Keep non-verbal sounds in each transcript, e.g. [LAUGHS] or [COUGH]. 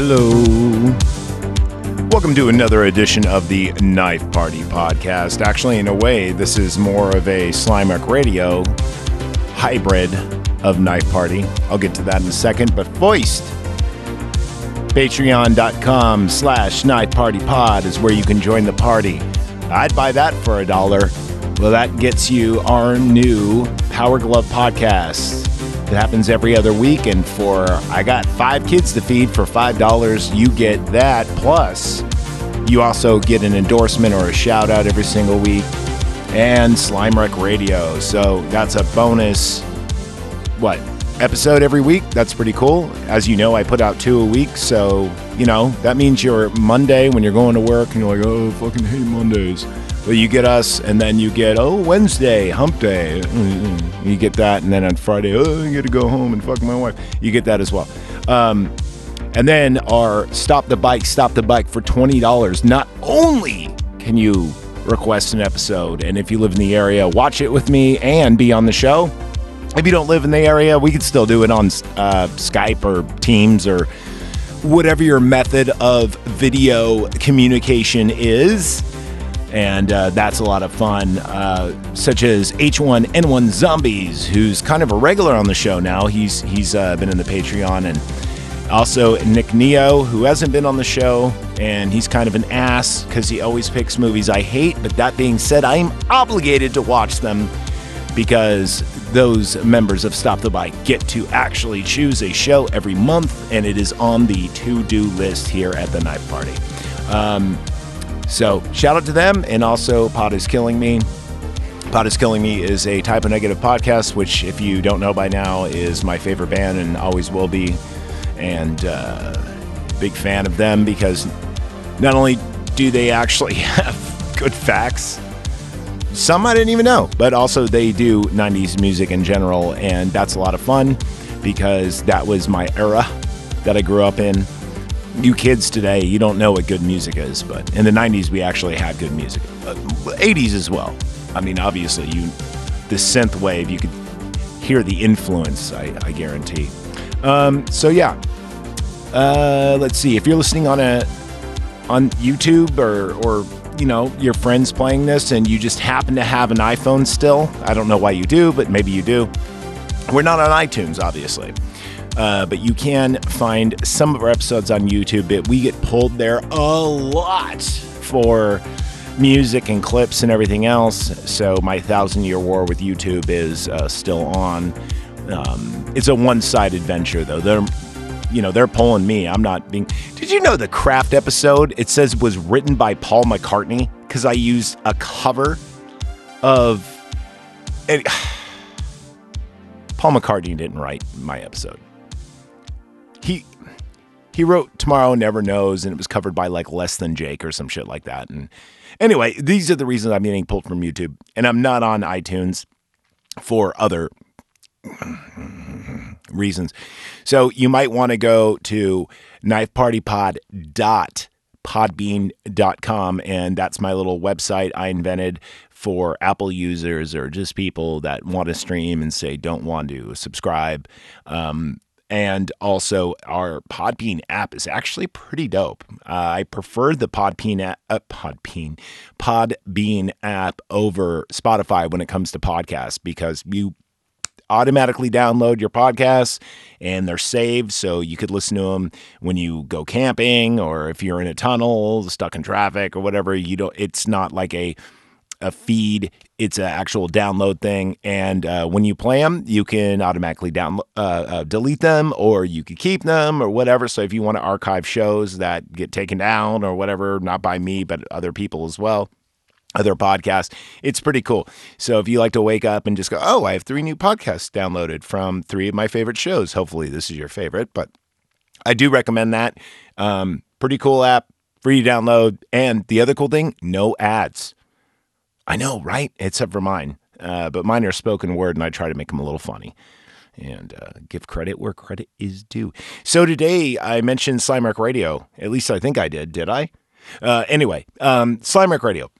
Hello. Welcome to another edition of the Knife Party podcast. Actually, in a way, this is more of a Slime Rec Radio hybrid of Knife Party. I'll get to that in a second, but first, patreon.com slash Knife Party Pod is where you can join the party. I'd buy that for a dollar. Well, that gets you our new Power Glove podcast. It happens every other week, and for I got five kids to feed for five dollars, you get that. Plus, you also get an endorsement or a shout out every single week, and Slime Rec Radio. So that's a bonus. What episode every week? That's pretty cool. As you know, I put out two a week, so you know that means your Monday when you're going to work and you're like, oh, fucking hate Mondays. Well, you get us, and then you get oh Wednesday, Hump Day. You get that, and then on Friday, oh, you get to go home and fuck my wife. You get that as well. Um, and then our stop the bike, stop the bike for twenty dollars. Not only can you request an episode, and if you live in the area, watch it with me and be on the show. If you don't live in the area, we can still do it on uh, Skype or Teams or whatever your method of video communication is and uh, that's a lot of fun. Uh, such as H1N1 Zombies, who's kind of a regular on the show now. He's he's uh, been in the Patreon, and also Nick Neo, who hasn't been on the show, and he's kind of an ass because he always picks movies I hate. But that being said, I am obligated to watch them because those members of Stop the Bike get to actually choose a show every month, and it is on the to-do list here at the Knife Party. Um, so shout out to them, and also Pod is Killing Me. Pod is Killing Me is a Type O Negative podcast, which, if you don't know by now, is my favorite band and always will be. And uh, big fan of them because not only do they actually [LAUGHS] have good facts, some I didn't even know, but also they do 90s music in general, and that's a lot of fun because that was my era that I grew up in you kids today, you don't know what good music is, but in the 90s, we actually had good music. Uh, 80s as well. I mean, obviously, you the synth wave, you could hear the influence, I, I guarantee. Um, so, yeah. Uh, let's see. If you're listening on a on YouTube or, or you know your friends playing this and you just happen to have an iphone still i don't know why you do but maybe you do we're not on itunes obviously uh, but you can find some of our episodes on YouTube. But we get pulled there a lot for music and clips and everything else. So my thousand year war with YouTube is uh, still on. Um, it's a one sided adventure though. They're you know they're pulling me. I'm not being. Did you know the craft episode? It says was written by Paul McCartney because I used a cover of. It, [SIGHS] Paul McCartney didn't write my episode he he wrote Tomorrow Never Knows, and it was covered by like Less Than Jake or some shit like that. And anyway, these are the reasons I'm getting pulled from YouTube, and I'm not on iTunes for other reasons. So you might want to go to knifepartypod.podbean.com, and that's my little website I invented for Apple users or just people that want to stream and say don't want to subscribe. Um, and also our Podbean app is actually pretty dope. Uh, I prefer the Podbean app, uh, Podbean, Podbean app over Spotify when it comes to podcasts because you automatically download your podcasts and they're saved so you could listen to them when you go camping or if you're in a tunnel stuck in traffic or whatever you don't it's not like a a feed. It's an actual download thing, and uh, when you play them, you can automatically down uh, uh, delete them, or you can keep them, or whatever. So if you want to archive shows that get taken down or whatever, not by me but other people as well, other podcasts, it's pretty cool. So if you like to wake up and just go, "Oh, I have three new podcasts downloaded from three of my favorite shows," hopefully this is your favorite, but I do recommend that. Um, pretty cool app, free to download, and the other cool thing, no ads. I know, right? Except for mine. Uh, but mine are spoken word, and I try to make them a little funny and uh, give credit where credit is due. So today I mentioned Slime Rec Radio. At least I think I did. Did I? Uh, anyway, um, Slime Rec Radio.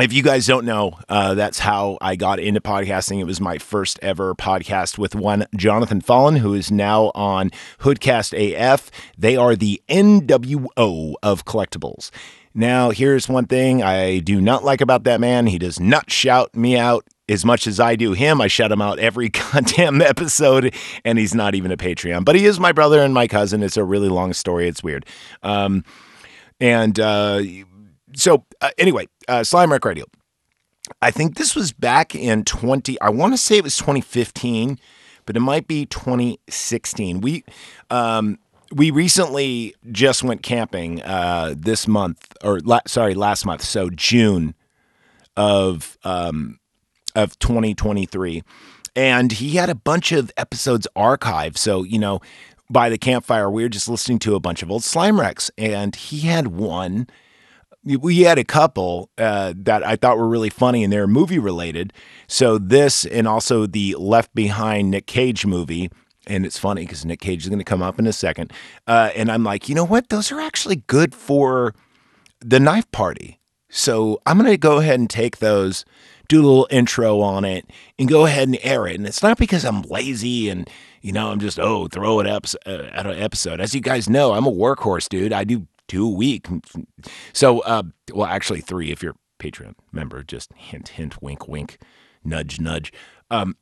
If you guys don't know, uh, that's how I got into podcasting. It was my first ever podcast with one Jonathon Fallen, who is now on Hoodcast AF. They are the NWO of collectibles. Now, here's one thing I do not like about that man. He does not shout me out as much as I do him. I shout him out every [LAUGHS] goddamn episode, and he's not even a Patreon. But he is my brother and my cousin. It's a really long story. It's weird. Um, and uh, so, uh, anyway, uh, Slime Rec Radio. I think this was back in 20, I want to say it was 2015, but it might be 2016. We, um, we recently just went camping uh, this month, or la- sorry, last month. So June of um, of 2023, and he had a bunch of episodes archived. So you know, by the campfire, we were just listening to a bunch of old slime recs, and he had one. We had a couple uh, that I thought were really funny, and they're movie related. So this, and also the Left Behind Nick Cage movie and it's funny because Nick Cage is going to come up in a second. Uh, and I'm like, you know what? Those are actually good for the knife party. So I'm going to go ahead and take those, do a little intro on it, and go ahead and air it. And it's not because I'm lazy and, you know, I'm just, oh, throw it up uh, at an episode. As you guys know, I'm a workhorse, dude. I do two week. So, uh, well, actually, three if you're Patreon member. Just hint, hint, wink, wink, nudge, nudge. Um,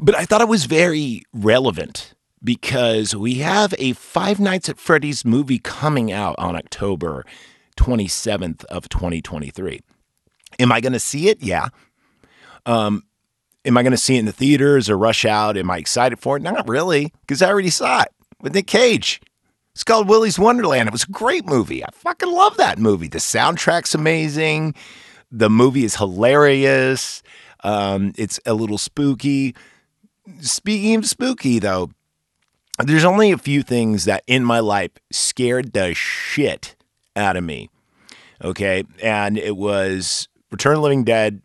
but I thought it was very relevant because we have a Five Nights at Freddy's movie coming out on October 27th of 2023. Am I going to see it? Yeah. Um, am I going to see it in the theaters or rush out? Am I excited for it? Not really, because I already saw it with Nick Cage. It's called Willy's Wonderland. It was a great movie. I fucking love that movie. The soundtrack's amazing. The movie is hilarious. Um, it's a little spooky. Speaking of spooky, though, there's only a few things that in my life scared the shit out of me. Okay. And it was Return of the Living Dead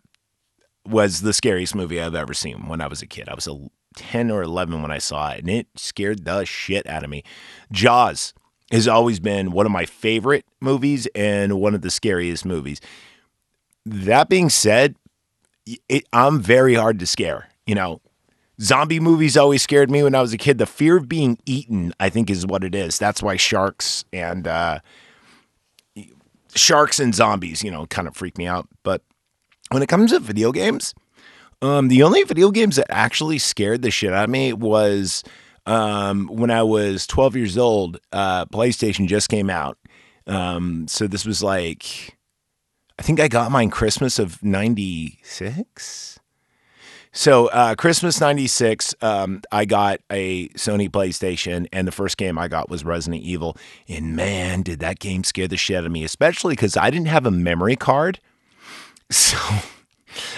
was the scariest movie I've ever seen when I was a kid. I was a 10 or 11 when I saw it, and it scared the shit out of me. Jaws has always been one of my favorite movies and one of the scariest movies. That being said, it, I'm very hard to scare. You know, Zombie movies always scared me when I was a kid. The fear of being eaten, I think, is what it is. That's why sharks and uh, sharks and zombies, you know, kind of freak me out. But when it comes to video games, um, the only video games that actually scared the shit out of me was um, when I was 12 years old. Uh, PlayStation just came out, um, so this was like, I think I got mine Christmas of '96. So uh, Christmas '96, um, I got a Sony PlayStation, and the first game I got was Resident Evil. And man, did that game scare the shit out of me, especially because I didn't have a memory card. [LAUGHS] So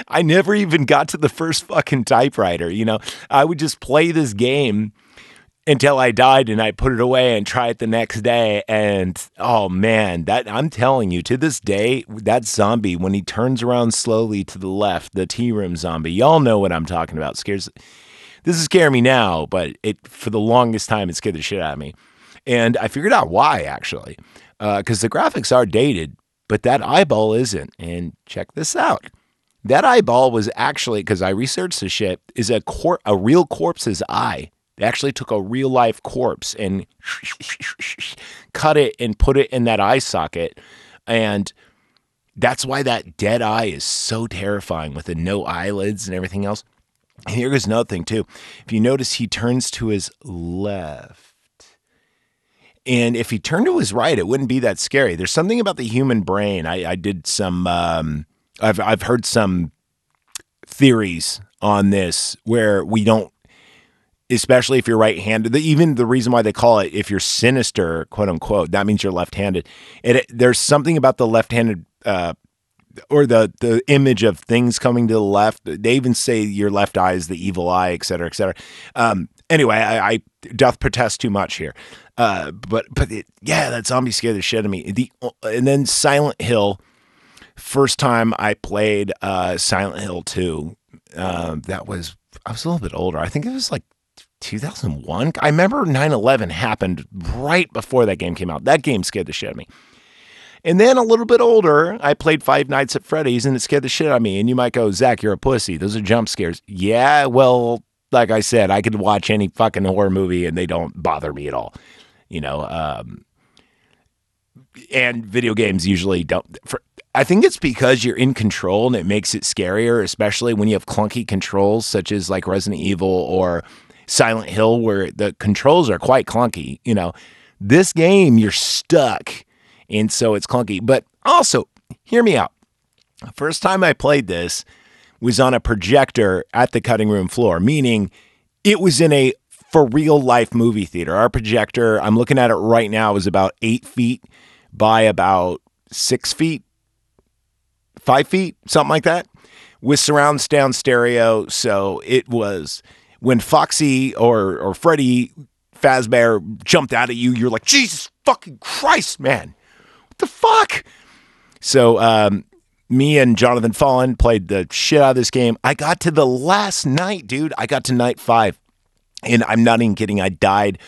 I never even got to the first fucking typewriter. You know, I would just play this game until I died and I put it away and try it the next day. And oh man, that I'm telling you, to this day, that zombie, when he turns around slowly to the left, the tea room zombie, y'all know what I'm talking about. Scares this is scaring me now, but it for the longest time it scared the shit out of me. And I figured out why actually. because uh, the graphics are dated, but that eyeball isn't. And check this out. That eyeball was actually, because I researched the shit, is a cor- a real corpse's eye. They actually took a real life corpse and [LAUGHS] cut it and put it in that eye socket. And that's why that dead eye is so terrifying with the no eyelids and everything else. And here goes another thing, too. If you notice, he turns to his left. And if he turned to his right, it wouldn't be that scary. There's something about the human brain. I, I did some, um, I've, I've heard some theories on this where we don't especially if you're right-handed. Even the reason why they call it if you're sinister, quote unquote, that means you're left-handed. It, there's something about the left-handed uh, or the the image of things coming to the left. They even say your left eye is the evil eye, et cetera, et cetera. Um, anyway, I, I doth protest too much here. Uh, but but it, yeah, that zombie scared the shit out of me. The and then Silent Hill. First time I played uh, Silent Hill 2, uh, that was I was a little bit older. I think it was like 2001. I remember 9 11 happened right before that game came out. That game scared the shit out of me. And then a little bit older, I played Five Nights at Freddy's and it scared the shit out of me. And you might go, Zach, you're a pussy. Those are jump scares. Yeah, well, like I said, I could watch any fucking horror movie and they don't bother me at all. You know, um, and video games usually don't. For, I think it's because you're in control and it makes it scarier, especially when you have clunky controls such as like Resident Evil or Silent Hill, where the controls are quite clunky. You know, this game you're stuck, and so it's clunky. But also, hear me out. First time I played this was on a projector at the cutting room floor, meaning it was in a for real life movie theater. Our projector, I'm looking at it right now, is about eight feet by about six feet, five feet, something like that, with surround sound stereo. So it was when Foxy or or Freddy Fazbear jumped out at you, you're like, Jesus fucking Christ, man. What the fuck? So um, me and Jonathon Fallen played the shit out of this game. I got to the last night, dude. I got to night five. And I'm not even kidding. I died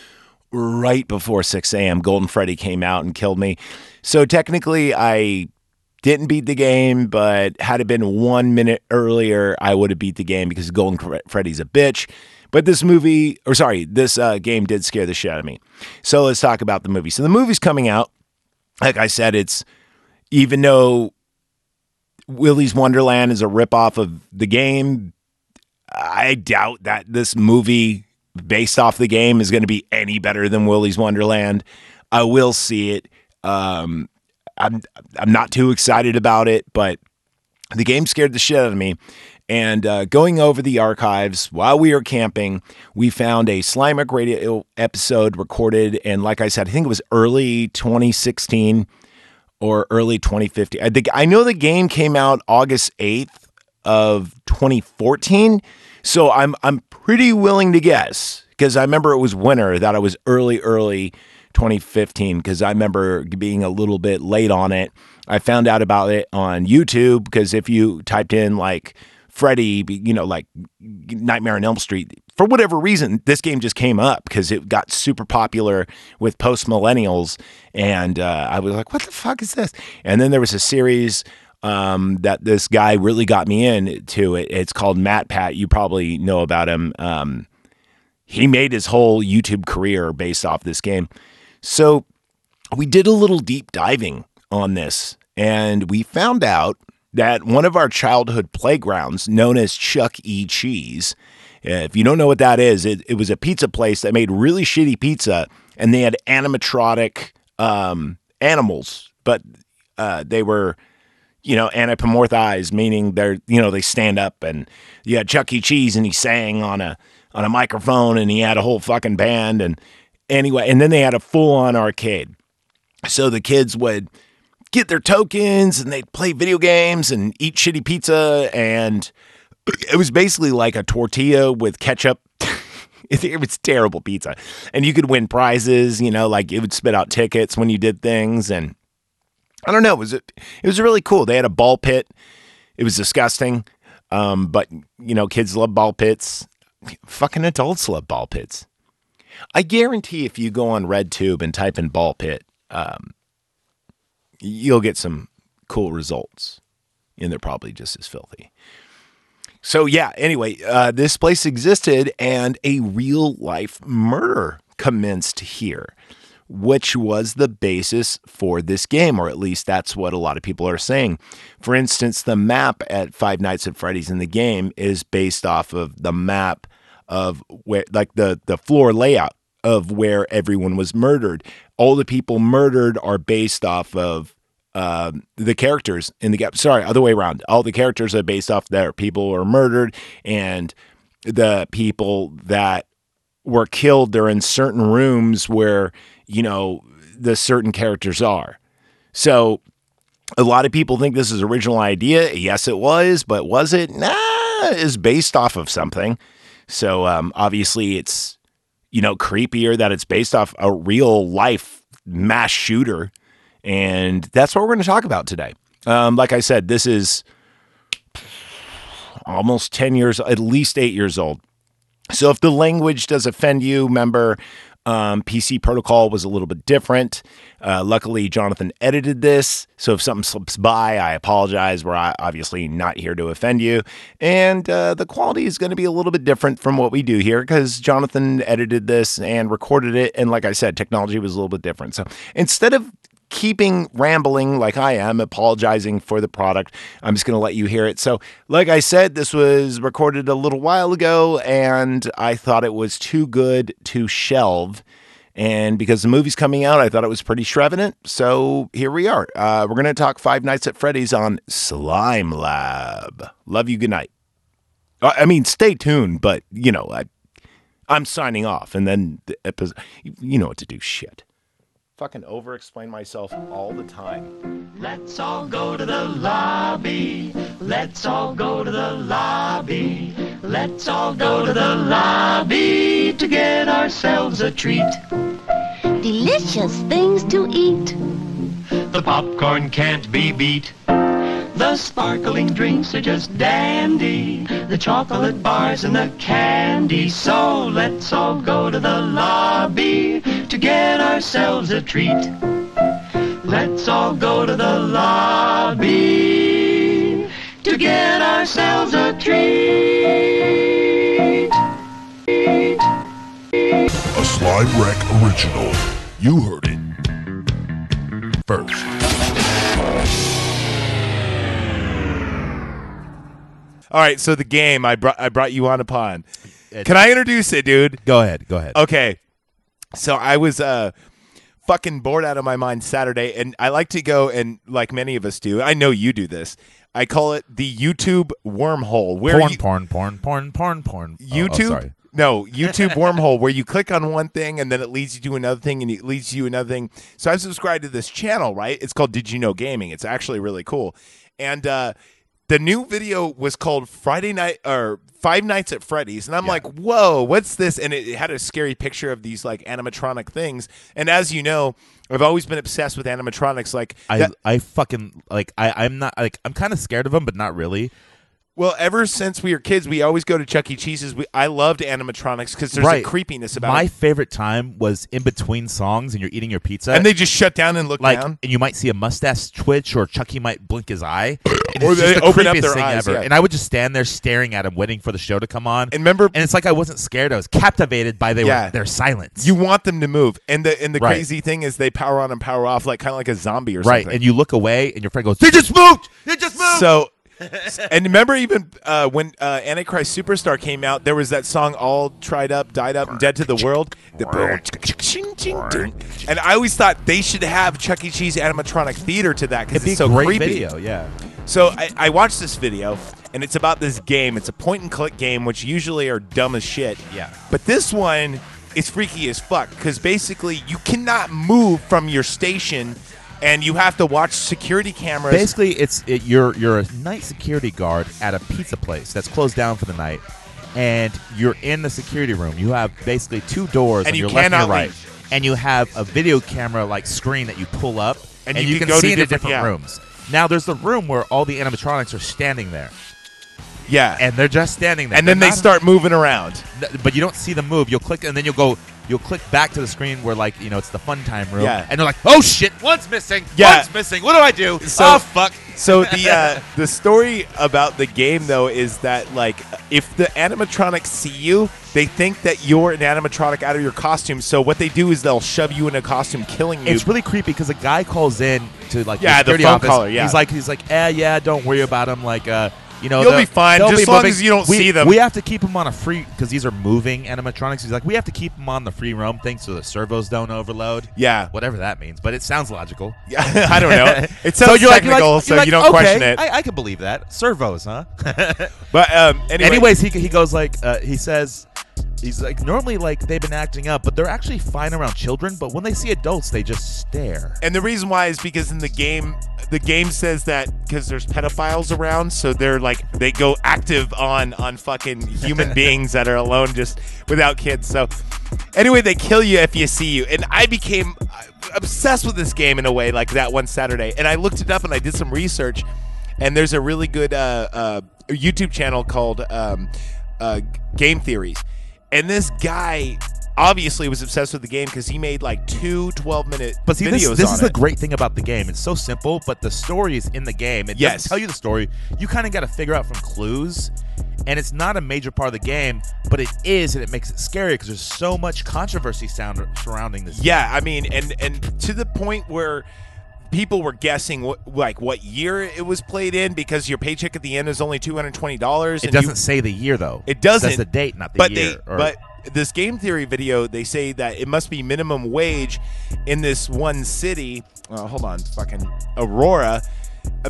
right before 6 a.m. Golden Freddy came out and killed me. So technically, I didn't beat the game, but had it been one minute earlier, I would have beat the game because Golden Freddy's a bitch. But this movie, or sorry, this uh, game did scare the shit out of me. So let's talk about the movie. So the movie's coming out. Like I said, it's even though Willy's Wonderland is a ripoff of the game, I doubt that this movie based off the game is going to be any better than Willy's Wonderland. I will see it. Um, I'm I'm not too excited about it, but the game scared the shit out of me. And uh, going over the archives while we were camping, we found a Slime Rec Radio episode recorded, and like I said, I think it was early 2016 or early 2015. I think I know the game came out August 8th of 2014. So I'm I'm pretty willing to guess because I remember it was winter that I was early early 2015 because I remember being a little bit late on it. I found out about it on YouTube because if you typed in like Freddy, you know, like Nightmare on Elm Street, for whatever reason, this game just came up because it got super popular with post millennials. And uh, I was like, what the fuck is this? And then there was a series um, that this guy really got me into it. It's called MatPat. You probably know about him. Um, he made his whole YouTube career based off this game. So we did a little deep diving on this, and we found out that one of our childhood playgrounds, known as Chuck E. Cheese, if you don't know what that is, it, it was a pizza place that made really shitty pizza, and they had animatronic um, animals, but uh, they were you know, anthropomorphized, meaning they're, you know, they stand up and you had Chuck E. Cheese and he sang on a on a microphone and he had a whole fucking band and anyway, and then they had a full on arcade. So the kids would get their tokens and they'd play video games and eat shitty pizza and [CLEARS THROAT] it was basically like a tortilla with ketchup [LAUGHS] it, was terrible pizza. And you could win prizes, you know, like it would spit out tickets when you did things and I don't know. It was it was really cool. They had a ball pit. It was disgusting, um, but you know, kids love ball pits. Fucking adults love ball pits. I guarantee if you go on RedTube and type in ball pit, um, you'll get some cool results, and they're probably just as filthy. So yeah. Anyway, uh, this place existed, and a real life murder commenced here which was the basis for this game, or at least that's what a lot of people are saying. For instance, the map at Five Nights at Freddy's in the game is based off of the map of where, like the the floor layout of where everyone was murdered. All the people murdered are based off of uh, the characters in the gap. Sorry, other way around. All the characters are based off there. People were murdered, and the people that were killed they're in certain rooms where you know, the certain characters are. So a lot of people think this is original idea. Yes, it was, but was it? Nah, is based off of something. So um, obviously, it's you know creepier that it's based off a real life mass shooter, and that's what we're going to talk about today. Um, like I said, this is almost ten years, at least eight years old. So if the language does offend you, remember Um, PC protocol was a little bit different. Uh, luckily, Jonathon edited this, so if something slips by, I apologize. We're obviously not here to offend you, and uh, the quality is going to be a little bit different from what we do here because Jonathon edited this and recorded it, and like I said, technology was a little bit different. So instead of keeping rambling like I am, apologizing for the product. I'm just going to let you hear it. So, like I said, this was recorded a little while ago, and I thought it was too good to shelve. And because the movie's coming out, I thought it was pretty Shrevenant. So here we are. Uh, we're going to talk Five Nights at Freddy's on Slime Lab. Love you. Good night. Uh, I mean, stay tuned, but you know, I, I'm signing off, and then the episode, you know what to do. Shit fucking over explain myself all the time. Let's all go to the lobby. Let's all go to the lobby. Let's all go to the lobby to get ourselves a treat. Delicious things to eat. The popcorn can't be beat. The sparkling drinks are just dandy. The chocolate bars and the candy. So let's all go to the lobby to get ourselves a treat. Let's all go to the lobby to get ourselves a treat. A Slime Rec original. You heard it All right, so the game I brought I brought you on upon. Can I introduce it, dude? Go ahead. Go ahead. Okay. So I was uh fucking bored out of my mind Saturday and I like to go and like many of us do. I know you do this. I call it the YouTube wormhole where porn, you, porn, porn, porn, porn, porn. Oh, oh, YouTube sorry. No, YouTube wormhole where you click on one thing and then it leads you to another thing and it leads you to another thing. So I've subscribed to this channel, right? It's called Did You Know Gaming. It's actually really cool. And uh the new video was called Friday Night or Five Nights at Freddy's, and I'm Yeah. like, "Whoa, what's this?" And it, it had a scary picture of these like animatronic things. And as you know, I've always been obsessed with animatronics. Like, I, that- I fucking like I I'm not like I'm kind of scared of them, but not really. Well, ever since we were kids, we always go to Chuck E. Cheese's. We, I loved animatronics because there's right. a creepiness about it. My it. favorite time was in between songs and you're eating your pizza, And they just shut down and look like, down. and you might see a mustache twitch, or Chucky might blink his eye, [COUGHS] and Or it's they just the open up creepiest their thing eyes, ever. yeah. And I would just stand there staring at him, waiting for the show to come on. And remember, and it's like I wasn't scared; I was captivated by their Yeah. their silence. you want them to move. And the and the Right. crazy thing is they power on and power off like kind of like a zombie or right? something. And you look away, and your friend goes, "They just moved! They just moved!" So, [LAUGHS] and remember even uh, when uh, Antichrist Superstar came out, there was that song "All Tried Up, Died Up, and Dead to the World." And I always thought they should have Chuck E. Cheese animatronic theater to that because It'd be it's so great creepy. video, yeah. So I, I watched this video, and it's about this game. It's a point and click game, which usually are dumb as shit. Yeah. But this one is freaky as fuck because basically you cannot move from your station, and you have to watch security cameras. Basically, it's it, you're you're a night security guard at a pizza place that's closed down for the night, and you're in the security room. You have basically two doors And on you your left and your right, leave. and you have a video camera like screen that you pull up, And and, you you, can can, go see to into different- different yeah. rooms. Now, there's the room where all the animatronics are standing there, yeah, and they're just standing there. and then They're they not- start moving around. th- but you don't see them move. You'll click, and then you'll go. You'll click back to the screen where, like, you know, it's the fun time room, Yeah. and they're like, "Oh shit, one's missing. Yeah. One's missing. What do I do? So- oh fuck." So the uh, the story about the game though is that like if the animatronics see you, they think that you're an animatronic out of your costume. So what they do is they'll shove you in a costume, killing you. It's really creepy because a guy calls in to like Yeah, the the security phone office. caller, yeah. He's like, he's like, eh, yeah, don't worry about him. Like, uh, you know, You'll they'll- be fine, just as long as you don't we, see them. We have to keep them on a free because these are moving animatronics. He's like, we have to keep them on the free roam thing so the servos don't overload. yeah, Whatever that means, but it sounds logical. [LAUGHS] Yeah, I don't know. It sounds so you're like, you're like, so you're like, you don't okay, question it. I, I can believe that. Servos, huh? [LAUGHS] but um, anyway, Anyways, he, he goes like uh, he says he's like normally like they've been acting up, but they're actually fine around children. But when they see adults, they just stare. and the reason why is because in the game, the game says that because there's pedophiles around, so they're like they go active on on fucking human [LAUGHS] beings that are alone just without kids. So anyway, they kill you if you see you, and I became uh, obsessed with this game in a way like that one Saturday, and I looked it up and I did some research, and there's a really good uh, uh, YouTube channel called um, uh, Game Theories, and this guy obviously was obsessed with the game because he made like two 12 minute But see, videos this, this is the great thing about the game. It's so simple, but the story is in the game. It Yes. doesn't tell you the story. You kind of got to figure out from clues, and it's not a major part of the game, but it is, and it makes it scary because there's so much controversy sound surrounding this. Yeah, I mean, and and to the point where people were guessing what like what year it was played in because your paycheck at the end is only two hundred twenty dollars. It doesn't say the year though. It doesn't. That's the date, not the but year. they or- but this game theory video they say that it must be minimum wage in this one city. Uh, hold on, fucking Aurora,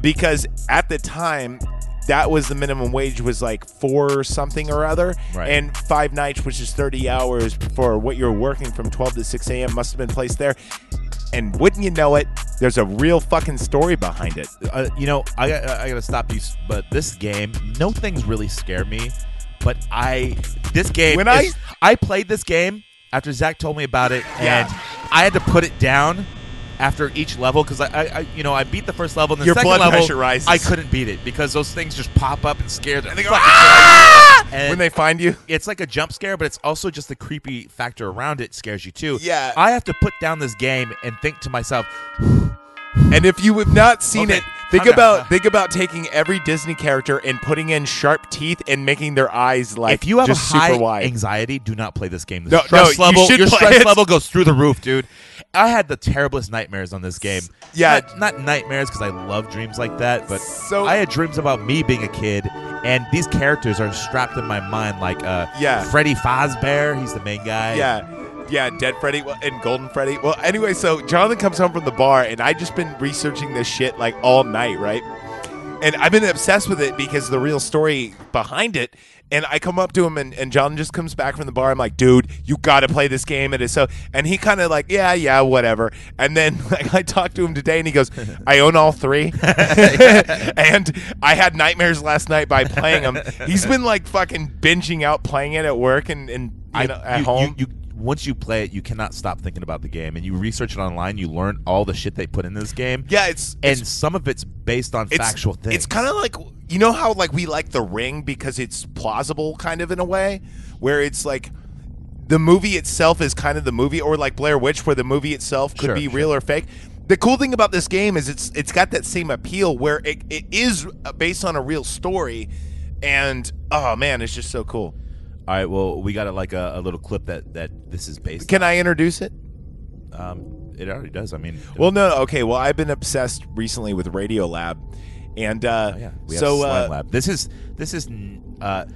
because at the time. That was the minimum wage was like four something or other, Right. and five nights, which is thirty hours for what you're working from twelve to six a.m. must have been placed there. And wouldn't you know it, there's a real fucking story behind it. uh, you know, I got- I gotta stop you. But this game, no things really scare me. But I, this game, When is- I I played this game after Zach told me about it, Yeah. and I had to put it down after each level because I, I, you know, I beat the first level, and the Your second blood level, pressure rises. I couldn't beat it because those things just pop up and scare the they go, "Ah!" shit out of you. And when they find you. it's like a jump scare, but it's also just the creepy factor around it scares you too. Yeah. I have to put down this game and think to myself, [SIGHS] And if you have not seen Okay, it, think about think about taking every Disney character and putting in sharp teeth and making their eyes like if you have just a high super wide. anxiety, do not play this game. The No, stress no, level, should your stress it. level goes through the roof, dude. I had the terriblest nightmares on this game. Yeah. not, not nightmares because I love dreams like that, but So- I had dreams about me being a kid, and these characters are strapped in my mind like uh, Yeah. Freddy Fazbear. He's the main guy. Yeah. Yeah, Dead Freddy well, and Golden Freddy. Well, anyway, so Jonathon comes home from the bar, and I just been researching this shit like all night, right? And I've been obsessed with it because the real story behind it. And I come up to him, and, and John just comes back from the bar. I'm like, dude, you got to play this game. It is so. And he kind of like, yeah, yeah, whatever. And then [LAUGHS] like I talked to him today, and he goes, I own all three, [LAUGHS] [LAUGHS] and I had nightmares last night by playing them. He's been like fucking binging out playing it at work and and you know, at you, home. You, you, once you play it, you cannot stop thinking about the game, and you research it online. You learn all the shit they put in this game. yeah, it's and it's, some of it's based on it's factual things. It's kind of like you know how like we like The Ring because it's plausible, kind of in a way, where it's like the movie itself is kind of the movie, or like Blair Witch, where the movie itself could Sure, be sure. real or fake. The cool thing about this game is it's it's got that same appeal where it, it is uh, based on a real story, and oh man, it's just so cool. All right, well, we got a, like a, a little clip that that this is based. Can I introduce it? Um, it already does. I mean, Well, no, no, okay. Well, I've been obsessed recently with Radio Lab, and uh, oh, yeah, we so have Slime uh, Lab. This is this is uh,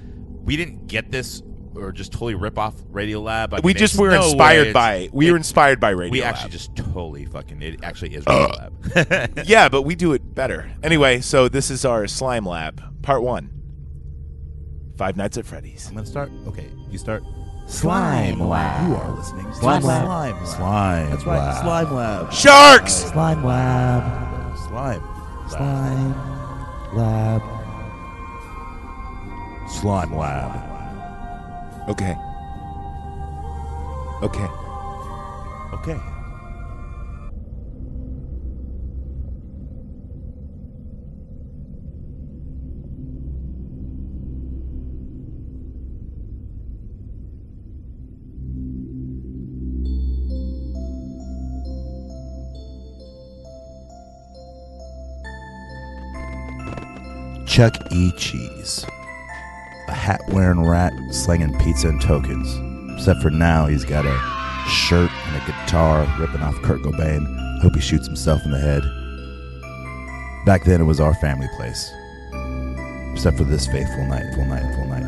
we didn't get this or just totally rip off Radio Lab. I we mean, just were no inspired by we it- were inspired by Radio. we Lab. actually just totally fucking it actually is [COUGHS] Radio Lab. [LAUGHS] yeah, but we do it better. Anyway, so this is our slime lab, part one. Five Nights at Freddy's. I'm gonna start. Okay, you start. Slime Lab. You are listening. to Slime Lab. Slime. Slime That's right. Lab. Slime Lab. Sharks. Slime Lab. Slime. Slime Lab. Slime Lab. Okay. Okay. Okay. Chuck E. Cheese. A hat wearing rat slinging pizza and tokens. Except for now, he's got a shirt and a guitar ripping off Kurt Cobain. Hope he shoots himself in the head. Back then, it was our family place. Except for this faithful night, full night, full night,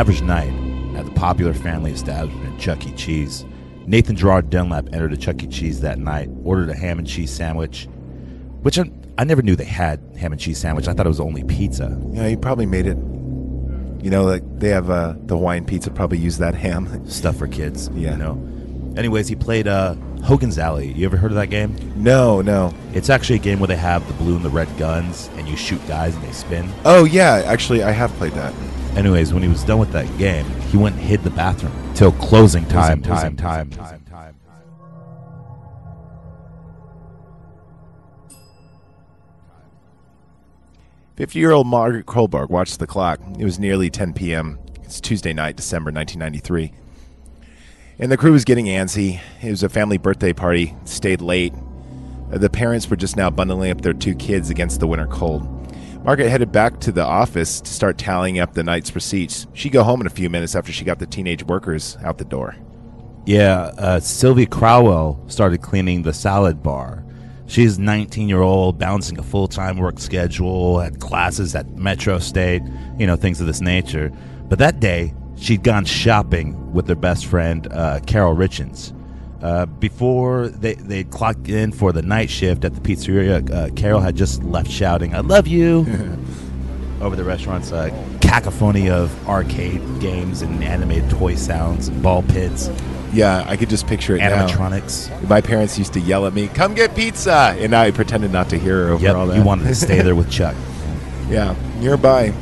average night at the popular family establishment Chuck E. Cheese. Nathan Jerard Dunlap entered a Chuck E. Cheese that night, ordered a ham and cheese sandwich, which I, I never knew they had ham and cheese sandwich. I thought it was only pizza. Yeah, he probably made it. You know, like they have uh, the Hawaiian pizza. Probably use that ham. [LAUGHS] Stuff for kids. Yeah. You know. Anyways, he played uh, Hogan's Alley. You ever heard of that game? No, no. It's actually a game where they have the blue and the red guns, and you shoot guys and they spin. Oh yeah, actually, I have played that. Anyways, when he was done with that game, he went and hid the bathroom till closing time. Time. Time. Time. Time. 50 year old Margaret Kohlberg watched the clock. It was nearly 10 p.m. It's Tuesday night, December 1993. And the crew was getting antsy. It was a family birthday party, stayed late. The parents were just now bundling up their two kids against the winter cold. Margaret headed back to the office to start tallying up the night's receipts. She'd go home in a few minutes after she got the teenage workers out the door. Yeah, uh, Sylvia Crowell started cleaning the salad bar. She's 19 year old, balancing a full time work schedule, had classes at Metro State, you know, things of this nature. But that day, she'd gone shopping with her best friend, uh, Carol Richens. Uh, before they they clocked in for the night shift at the pizzeria, uh, Carol had just left shouting, "I love you." [LAUGHS] over the restaurant's uh, cacophony of arcade games and animated toy sounds and ball pits, Yeah, I could just picture it now. animatronics. My parents used to yell at me, "Come get pizza," and I pretended not to hear her over Yep, all that. you wanted to stay there with [LAUGHS] Chuck. Yeah, nearby,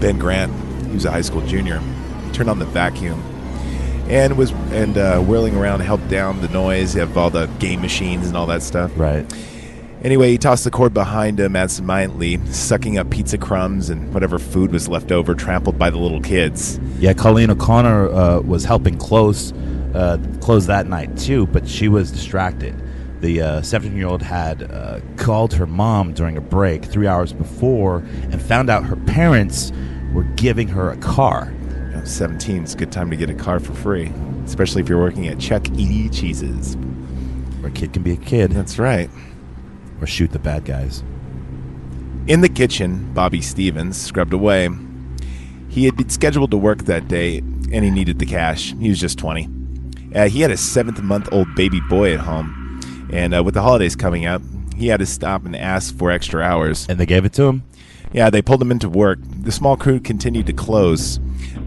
Ben Grant, he was a high school junior. He turned on the vacuum and was and uh, whirling around helped down the noise of all the game machines and all that stuff. Right. Anyway, he tossed the cord behind him absentmindedly, sucking up pizza crumbs and whatever food was left over, trampled by the little kids. Yeah, Colleen O'Connor uh, was helping close uh, close that night too, but she was distracted. The 17 year old had uh, called her mom during a break three hours before and found out her parents were giving her a car. You 17 is a good time to get a car for free, especially if you're working at Chuck E. Cheese's. Where a kid can be a kid That's right. or shoot the bad guys. In the kitchen, Bobby Stephens scrubbed away. He had been scheduled to work that day, and he needed the cash. He was just 20. Uh, he had a seventh month old baby boy at home, and uh, with the holidays coming up, he had to stop and ask for extra hours. And they gave it to him? Yeah, they pulled him into work. The small crew continued to close.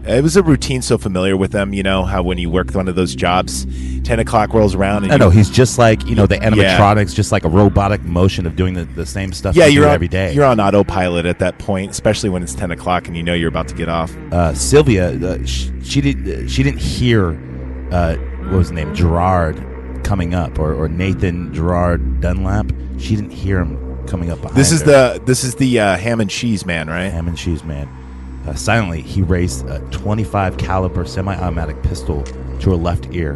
It was a routine so familiar with them, you know, how when you work one of those jobs, 10 o'clock rolls around and I you know he's just like you know the Yeah. animatronics, just like a robotic motion of doing the, the same stuff. yeah, you you're on, every day. You're on autopilot at that point, especially when it's 10 o'clock and you know you're about to get off. uh, Sylvia, uh, sh- she did she didn't hear uh, what was his name Jerard coming up or, or Nathan Jerard Dunlap. She didn't hear him coming up behind. This is her. the this is the uh, ham and cheese man, right? ham and cheese man. Uh, silently, he raised a 25 caliber semi-automatic pistol to her left ear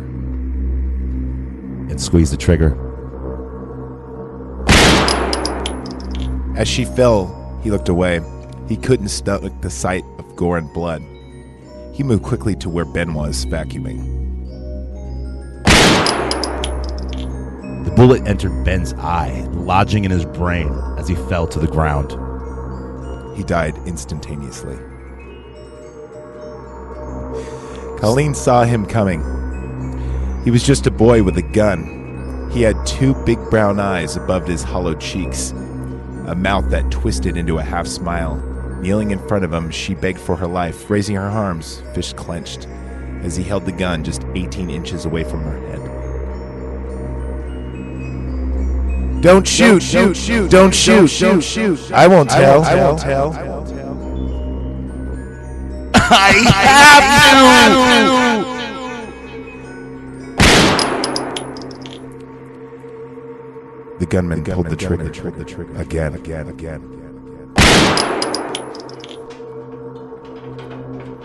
and squeezed the trigger. As she fell, he looked away. He couldn't stomach the sight of gore and blood. He moved quickly to where Ben was vacuuming. Bullet entered Ben's eye, lodging in his brain as he fell to the ground. He died instantaneously. Colleen saw him coming. He was just a boy with a gun. He had two big brown eyes above his hollow cheeks, a mouth that twisted into a half smile. Kneeling in front of him, she begged for her life, raising her arms, fist clenched, as he held the gun just 18 inches away from her head. Don't shoot! Don't shoot! Don't shoot! Don't shoot! I won't tell. I won't tell. [LAUGHS] I have to. The gunman pulled the trigger, the trigger again, again, again.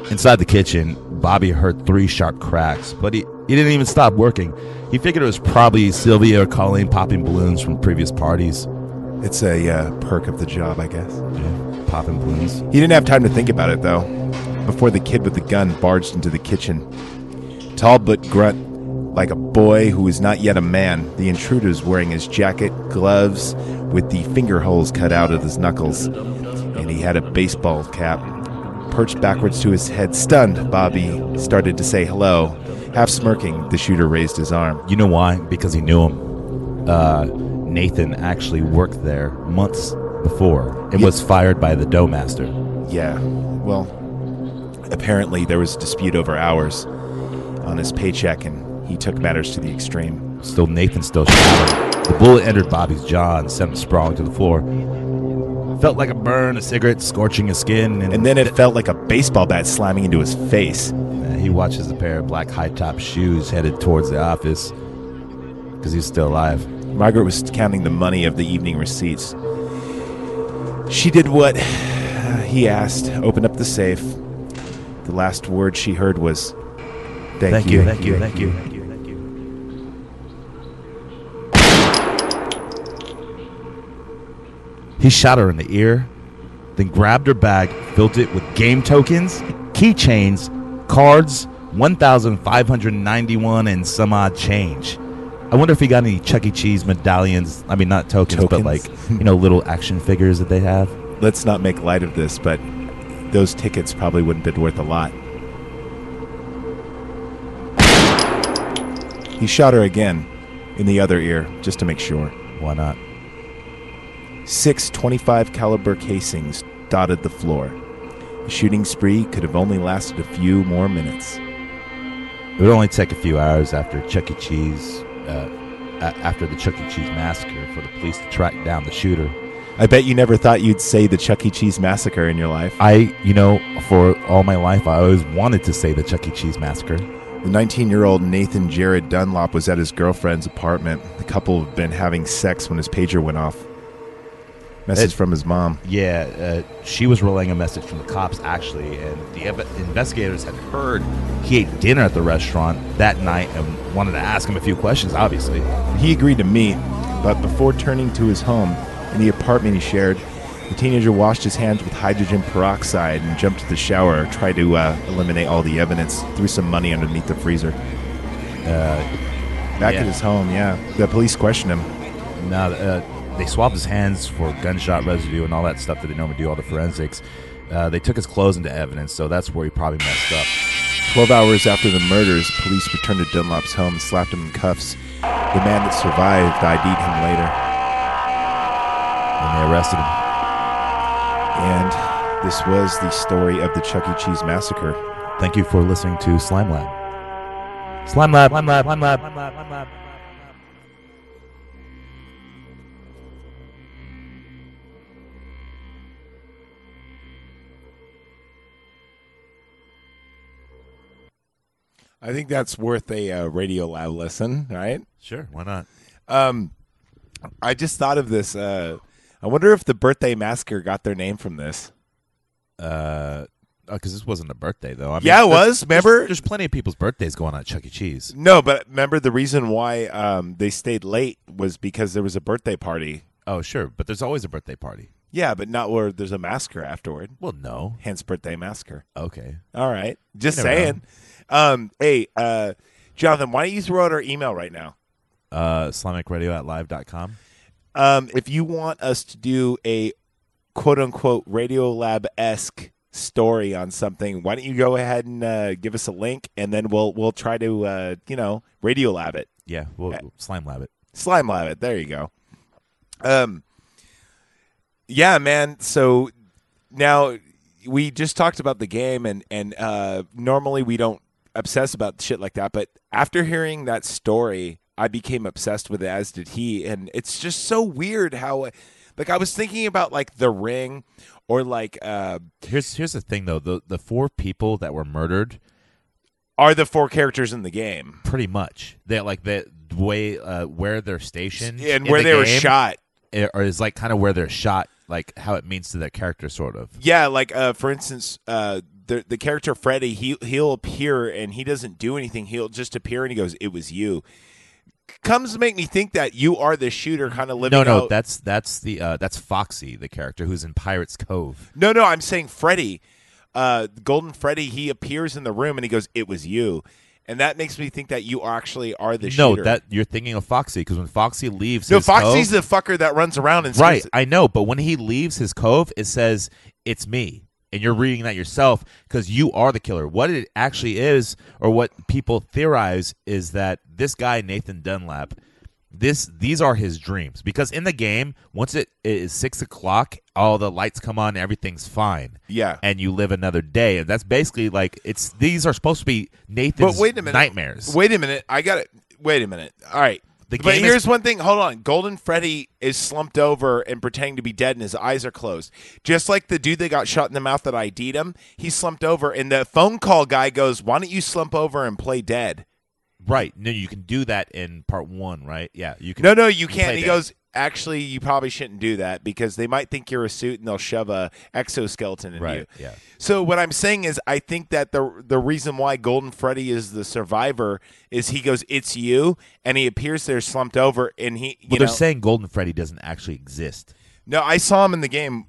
Inside the kitchen, Bobby heard three sharp cracks, but he, he didn't even stop working. He figured it was probably Sylvia or Colleen popping balloons from previous parties. It's a uh, perk of the job, I guess. Yeah, popping balloons. He didn't have time to think about it, though, before the kid with the gun barged into the kitchen. Tall but grunt, like a boy who is not yet a man, the intruder was wearing his jacket, gloves, with the finger holes cut out of his knuckles, and he had a baseball cap. Perched backwards to his head, stunned, Bobby started to say hello. Half smirking, the shooter raised his arm. You know why? Because he knew him. Uh, Nathan actually worked there months before and Yeah. was fired by the dough master. Yeah, well, Apparently, there was a dispute over hours on his paycheck, and he took matters to the extreme. Still, Nathan still shouting. The bullet entered Bobby's jaw and sent him sprawling to the floor. Felt like a burn, a cigarette scorching his skin, and, And then it felt like a baseball bat slamming into his face. Uh, he watches a pair of black high top shoes headed towards the office because he's still alive. Margaret was counting the money of the evening receipts. She did what he asked, opened up the safe. The last word she heard was, Thank, Thank you, thank you, thank you, thank you, thank you. He shot her in the ear, then grabbed her bag, filled it with game tokens, keychains, cards, 1,591 and some odd change. I wonder if he got any Chuck E. Cheese medallions. I mean, not tokens, but like, you know, little action figures that they have. Let's not make light of this, but those tickets probably wouldn't have been worth a lot. He shot her again in the other ear, just to make sure. Why not? Six 25 caliber casings dotted the floor. The shooting spree could have only lasted a few more minutes. It would only take a few hours after Chuck E. Cheese, uh, after the Chuck E. Cheese massacre, for the police to track down the shooter. I bet you never thought you'd say the Chuck E. Cheese massacre in your life. I, you know, for all my life, I always wanted to say the Chuck E. Cheese massacre. The 19 year old Nathan Jerard Dunlap was at his girlfriend's apartment. The couple had been having sex when his pager went off. Message It- from his mom. Yeah, uh, she was relaying a message from the cops actually, and the investigators had heard he ate dinner at the restaurant that night and wanted to ask him a few questions. Obviously, He agreed to meet, but before turning to his home in the apartment he shared, the teenager washed his hands with hydrogen peroxide and jumped to the shower, tried to uh, eliminate all the evidence, threw some money underneath the freezer. uh, Back Yeah. at his home, yeah. The police questioned him. now uh, they swabbed his hands for gunshot residue and all that stuff that they normally do, all the forensics. Uh, they took his clothes into evidence, so that's where he probably messed up. Twelve hours after the murders, police returned to Dunlap's home and slapped him in cuffs. The man that survived ID'd him later. And they arrested him. And this was the story of the Chuck E. Cheese massacre. Thank you for listening to Slime Lab. Slime Lab, Slime Lab, Slime Lab, Slime Lab, Slime Lab. I think that's worth a uh, Radio Lab listen, right? Sure, why not? Um, I just thought of this. Uh, I wonder if the birthday massacre got their name from this. Uh, because this wasn't a birthday though. I mean, Yeah, it was. there's- Remember? there's plenty of people's birthdays going on at Chuck E. Cheese. No, but remember the reason why um, they stayed late was because there was a birthday party. Oh, sure, but there's always a birthday party. Yeah, but not where there's a massacre afterward. Well, no. Hence, birthday massacre. Okay. All right, just saying. Um, hey, uh, Jonathon, why don't you throw out our email right now? Uh, SlimeRecRadio at live.com. Um, if you want us to do a quote unquote Radio Lab esque story on something, why don't you go ahead and uh, give us a link, and then we'll we'll try to uh, you know Radio Lab it, Yeah, we'll Uh, Slime Lab it. Slime Lab it. There you go. Um, yeah, man. So now we just talked about the game, and and uh, normally we don't obsess about shit like that, but after hearing that story, I became obsessed with it, as did he, and it's just so weird how, like, I was thinking about like The Ring, or like, uh, Here's here's the thing though. The the four people that were murdered, are the four characters in the game, pretty much they like the way uh, where they're stationed and where the they were shot. or is like kind of where they're shot, like how it means to their character, sort of. Yeah, like uh, for instance, uh, the the character Freddy, he he'll appear and he doesn't do anything. He'll just appear and he goes, "It was you." Comes to make me think that you are the shooter, kind of living. No, no, out- that's that's the uh, that's Foxy, the character who's in Pirates Cove. no, no. I'm saying Freddy, uh, Golden Freddy. He appears in the room and he goes, "It was you," and that makes me think that you actually are the shooter. no, shooter. that you're thinking of Foxy because when Foxy leaves, no, Foxy's cove, the fucker that runs around and right. I know, but when he leaves his cove, it says it's me, and you're reading that yourself because you are the killer. What it actually is, or what people theorize, is that this guy Nathan Dunlap This these are his dreams because in the game, once it is six o'clock, all the lights come on, everything's fine. Yeah. and you live another day, and that's basically like it's. These are supposed to be Nathan's But wait a minute. nightmares. Wait a minute. I got it. Wait a minute. All right. The but game here's is- one thing. Hold on. Golden Freddy is slumped over and pretending to be dead, and his eyes are closed. Just like the dude that got shot in the mouth that ID'd him, he's slumped over, and the phone call guy goes, "Why don't you slump over and play dead?" Right? No, you can do that in part one, right? Yeah, you can. No, no, you can can't. He dead. goes, "Actually, you probably shouldn't do that because they might think you're a suit, and they'll shove a exoskeleton in Right, you." yeah. So what I'm saying is, I think that the the reason why Golden Freddy is the survivor is he goes, "It's you," and he appears there slumped over, and he, you Well, they're saying Golden Freddy doesn't actually exist. no, I saw him in the game,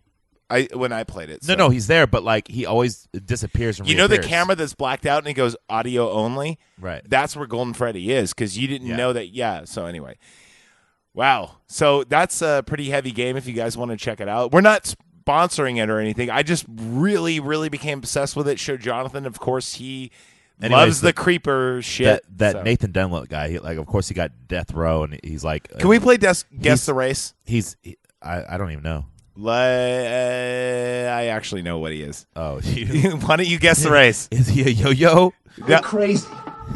I when I played it. No, so- no, he's there, but like he always disappears and You know the camera that's blacked out and it goes audio only. Right. That's where Golden Freddy is because you didn't Yeah. know that. Yeah. So anyway, wow. So that's a pretty heavy game. If you guys want to check it out, we're not sponsoring it or anything. I just really, really became obsessed with it. Show Jonathon, of course, he Anyways, loves the, the- creeper shit. that that so. Nathan Dunlap guy. He, like, of course, he got death row, and he's like, Can we uh, play Des- Guess the Race? He's. He, I I don't even know. Le- uh, I actually know what he is. Oh, [LAUGHS] Why don't you guess the race? is he a yo-yo? Yeah, crazy.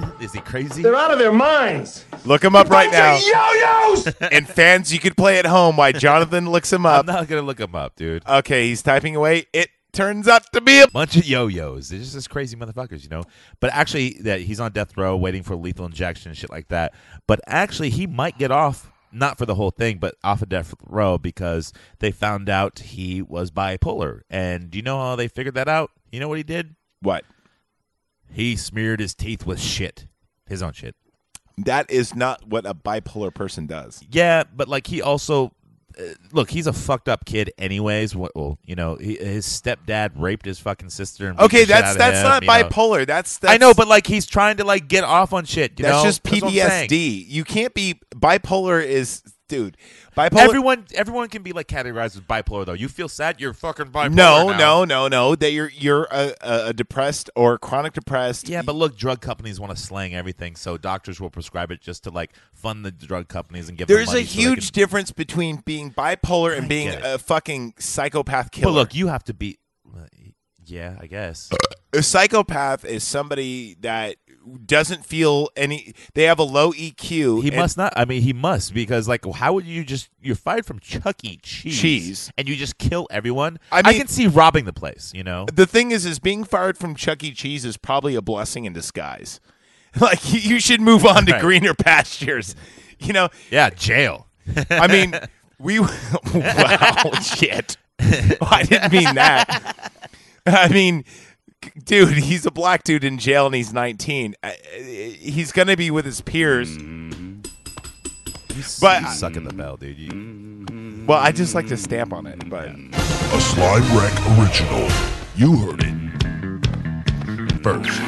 [LAUGHS] Is he crazy? They're out of their minds. look him up right now. Yo-yos! [LAUGHS] and fans, you could play at home while Jonathon looks him up. I'm not gonna look him up, dude. Okay, he's typing away. It turns out to be a bunch of yo-yos. They're just this crazy motherfuckers, you know. But actually, that he's on death row, waiting for lethal injection and shit like that. But actually, he might get off, not for the whole thing, but off of death row because they found out he was bipolar. And do you know how they figured that out? You know what he did? what? He smeared his teeth with shit, his own shit. That is not what a bipolar person does. Yeah, but like he also. Uh, look, he's a fucked up kid, anyways. What? Well, you know, he, his stepdad raped his fucking sister. And Okay, the shit out that's that's him, not know. bipolar. That's, that's I know, but like he's trying to like get off on shit. You that's know? just That's what I'm saying. PTSD. You can't be bipolar. Is dude bipolar? Everyone, everyone can be like categorized as bipolar though. You feel sad, you're fucking bipolar. no, now. no, no, no. That you're you're a, a, depressed or chronic depressed. Yeah, but look, drug companies want to slang everything, so doctors will prescribe it just to like fund the drug companies and give. them there's a so huge can- difference between being bipolar and I being a fucking psychopath killer. But look, you have to be. Yeah, I guess. a psychopath is somebody that doesn't feel any. They have a low EQ. He and- must not. I mean, he must because, like, how would you just? You're fired from Chuck E. Cheese, Cheese. and you just kill everyone. I I, can see robbing the place. You know, the thing is, is being fired from Chuck E. Cheese is probably a blessing in disguise. [LAUGHS] Like you- you should move on to Right. greener pastures. You know, yeah, jail. I mean, we [LAUGHS] wow shit. [LAUGHS] I didn't mean that. I mean, dude, he's a black dude in jail and he's 19. Uh, he's going to be with his peers. Mm-hmm. He's, but sucking the bell, dude. You, mm-hmm. well, I just like to stamp on it, but a Slime Rec original. You heard it first.